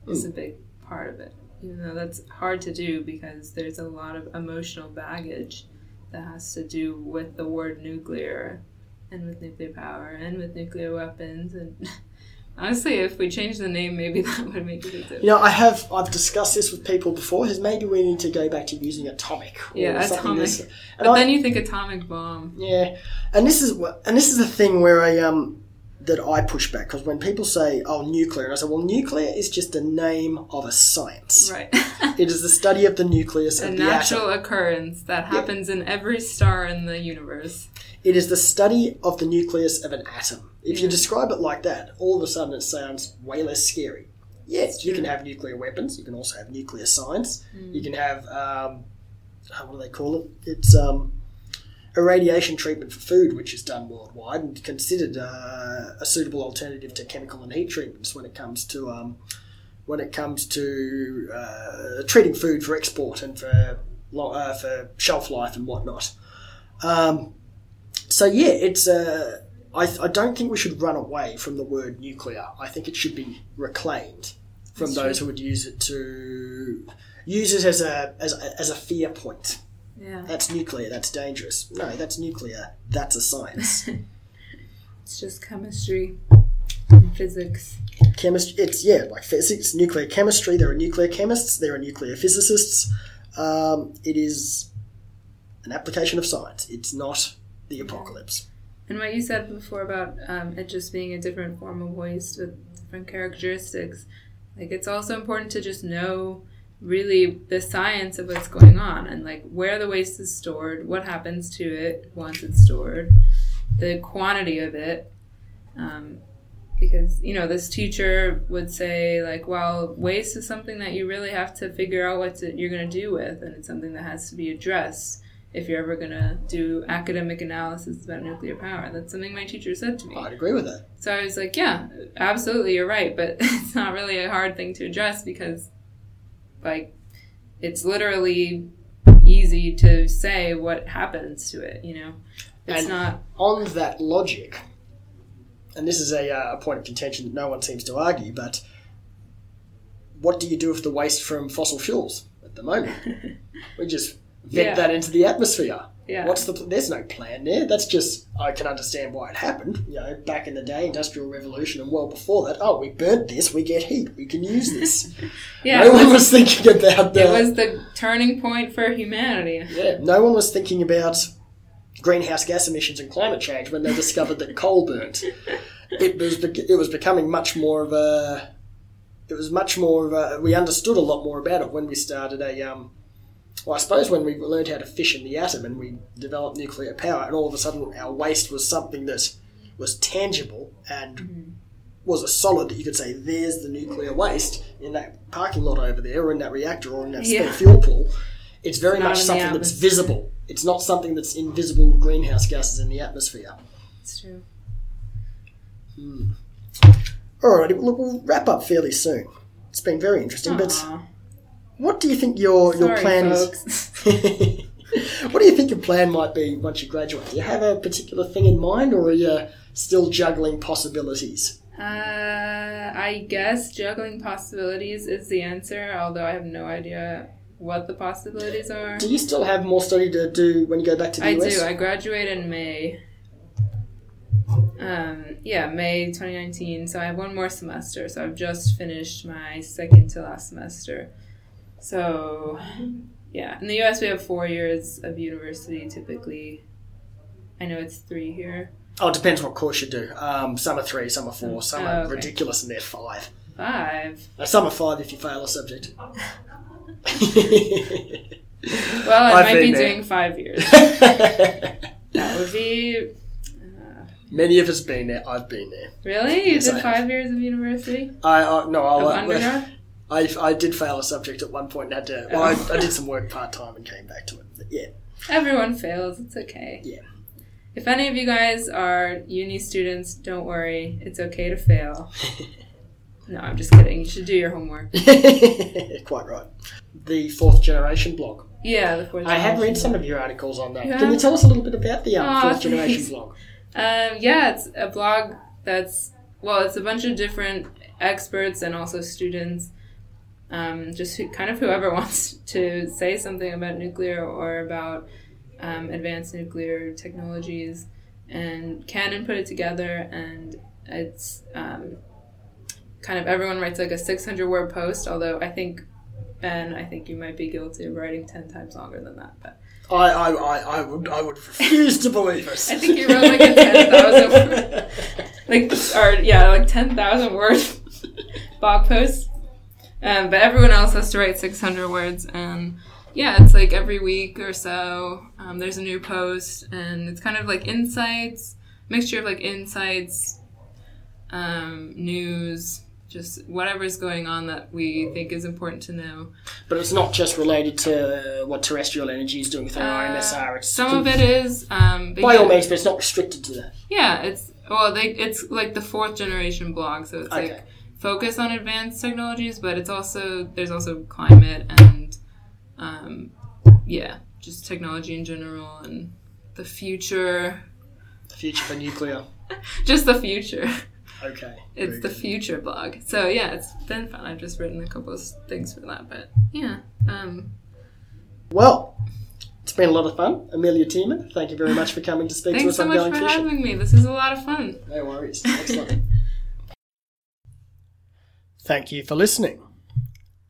is Hmm. a big part of it. Even though that's hard to do because there's a lot of emotional baggage that has to do with the word nuclear and with nuclear power and with nuclear weapons and <laughs> honestly if we change the name maybe <laughs> that would make a big difference. You know, I have I've discussed this with people before. Is maybe we need to go back to using atomic. Or Yeah, atomic. But I- then you think atomic bomb. Yeah, and this is and this is the thing where I um that I push back because when people say oh nuclear, and I say well nuclear is just the name of a science. Right. <laughs> It is the study of the nucleus a of the natural atom. occurrence that happens in every star in the universe. It is the study of the nucleus of an atom. If you describe it like that, all of a sudden it sounds way less scary. Yes, you can have nuclear weapons. You can also have nuclear science. You can have um, uh, what do they call it? It's um, irradiation treatment for food, which is done worldwide and considered uh, a suitable alternative to chemical and heat treatments when it comes to um, when it comes to uh, treating food for export and for uh, for shelf life and whatnot. Um, so yeah, it's. Uh, I, I don't think we should run away from the word nuclear. I think it should be reclaimed from That's those true. who would use it to use it as a as a, as a fear point. Yeah. That's nuclear. That's dangerous. No, that's nuclear. That's a science. <laughs> It's just chemistry and physics. Chemistry. It's yeah, like physics, nuclear chemistry. There are nuclear chemists. There are nuclear physicists. Um, it is an application of science. It's not the apocalypse. And what you said before about um, it just being a different form of waste with different characteristics, like it's also important to just know really the science of what's going on and like where the waste is stored, what happens to it once it's stored, the quantity of it. Um, because you know this teacher would say like well waste is something that you really have to figure out what to, you're going to do with and it's something that has to be addressed if you're ever going to do academic analysis about nuclear power that's something my teacher said to me I'd agree with that. so i was like yeah absolutely you're right but <laughs> it's not really a hard thing to address because like it's literally easy to say what happens to it you know it's And- not On that logic, and this is a, uh, a point of contention that no one seems to argue, but what do you do with the waste from fossil fuels at the moment? <laughs> we just vent Yeah. that into the atmosphere. Yeah What's the? pl- There's no plan there. That's just I can understand why it happened. You know, back in the day, industrial revolution, and well before that. Oh, we burnt this. We get heat. We can use this. <laughs> yeah no it one was- was thinking about the. It was the turning point for humanity. yeah, no one was thinking about greenhouse gas emissions and climate change when they discovered that coal burnt. <laughs> It was it was becoming much more of a. It was much more of a. We understood a lot more about it when we started a. Um, well, I suppose when we learned how to fission the atom and we developed nuclear power, and all of a sudden our waste was something that was tangible and mm-hmm. was a solid that you could say, there's the nuclear waste in that parking lot over there, or in that reactor, or in that Yeah. fuel pool. It's very Not much something that's visible. It's not something that's invisible greenhouse gases in the atmosphere. It's true. Hmm. Alrighty, well, look, we'll wrap up fairly soon. It's been very interesting, but Aw. What do you think your your Sorry, plan folks. is? <laughs> <laughs> what do you think your plan might be once you graduate? Do you have a particular thing in mind, or are you still juggling possibilities? Uh, I guess juggling possibilities is the answer, although I have no idea what the possibilities are. Do you still have more study to do when you go back to the I US? do. I graduate in May. Um, yeah, May 2019. So I have one more semester. So I've just finished my second to last semester. So, yeah, in the US we have four years of university typically. I know it's three here. Oh, it depends what course you do. Um, some are three, some are four, some Oh, are ridiculous and they're five. Five. Uh, some are five if you fail a subject. <laughs> Well, I I've might be there. doing five years. <laughs> That would be. Uh, Many of us been there. I've been there. really? You Yes, I did have. five years of university? I uh, no, Of I, undergrad? I I did fail a subject at one point and had to. Well, I, I did some work part time and came back to it. But yeah, Everyone fails. It's okay. Yeah. If any of you guys are uni students, don't worry. It's okay to fail. <laughs> No, I'm just kidding. You should do your homework. <laughs> quite right. The fourth generation blog. Yeah, the fourth I have read some of your articles on that. Can you tell us a little bit about the um, Aw, fourth generation blog? Um, yeah, it's a blog that's well, it's a bunch of different experts and also students. Um, just who, kind of whoever <laughs> wants to say something about nuclear or about um, advanced nuclear technologies, and Canon put it together, and it's um, kind of everyone writes like a 600 word post. Although I think Ben, I think you might be guilty of writing 10 times longer than that, but. I, I, I, I would I would refuse to believe it. I think you wrote like a 10,000 <laughs> <laughs> like or yeah, like ten thousand word blog post. Um, but everyone else has to write six hundred words, and yeah, it's like every week or so. Um, there's a new post, and it's kind of like insights, mixture of like insights, um, news, just whatever's going on that we think is important to know. But it's not just related to what terrestrial energy is doing with our Uh, IMSR. It's Some of it is, um, but by all means, but it's not restricted to that. yeah, it's well, they, it's like the fourth generation blog, so it's Okay. like focus on advanced technologies, but it's also there's also climate and um, yeah, just technology in general and the future, The future for nuclear. <laughs> just the future. Okay. It's the good. future blog. So yeah, it's been fun. I've just written a couple of things for that, but yeah. Um, Well, it's been a lot of fun. Amelia Tiemann, thank you very much for coming to speak to thanks us so on much for having me. This is a lot of fun. No worries. Excellent. <laughs> Thank you for listening.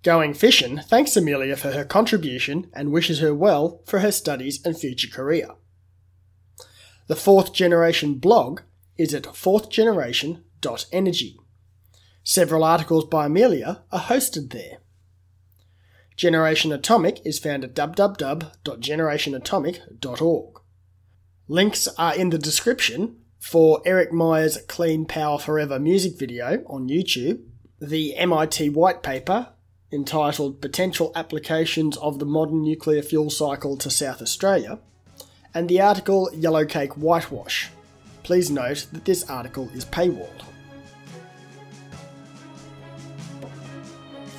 Going Fission thanks Amelia for her contribution and wishes her well for her studies and future career. The Fourth Generation blog is at fourthgeneration.energy. Several articles by Amelia are hosted there. Generation Atomic is found at www.generationatomic.org. Links are in the description for Eric Meyer's Clean Power Forever music video on YouTube, the MIT white paper entitled Potential Applications of the Modern Nuclear Fuel Cycle to South Australia, and the article Yellow Cake Whitewash. Please note that this article is paywalled.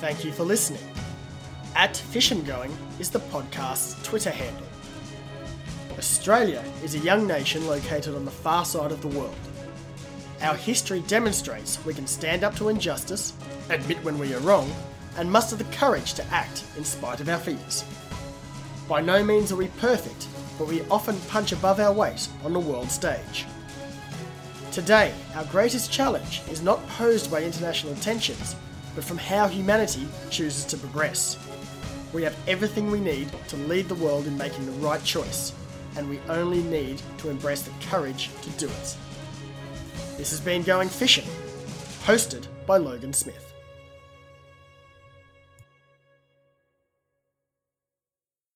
Thank you for listening. At Fish and Going is the podcast's Twitter handle. Australia is a young nation located on the far side of the world. Our history demonstrates we can stand up to injustice, admit when we are wrong, and muster the courage to act in spite of our fears. By no means are we perfect, but we often punch above our weight on the world stage. Today, our greatest challenge is not posed by international tensions, but from how humanity chooses to progress. We have everything we need to lead the world in making the right choice, and we only need to embrace the courage to do it. This has been Going Fission, hosted by Logan Smith.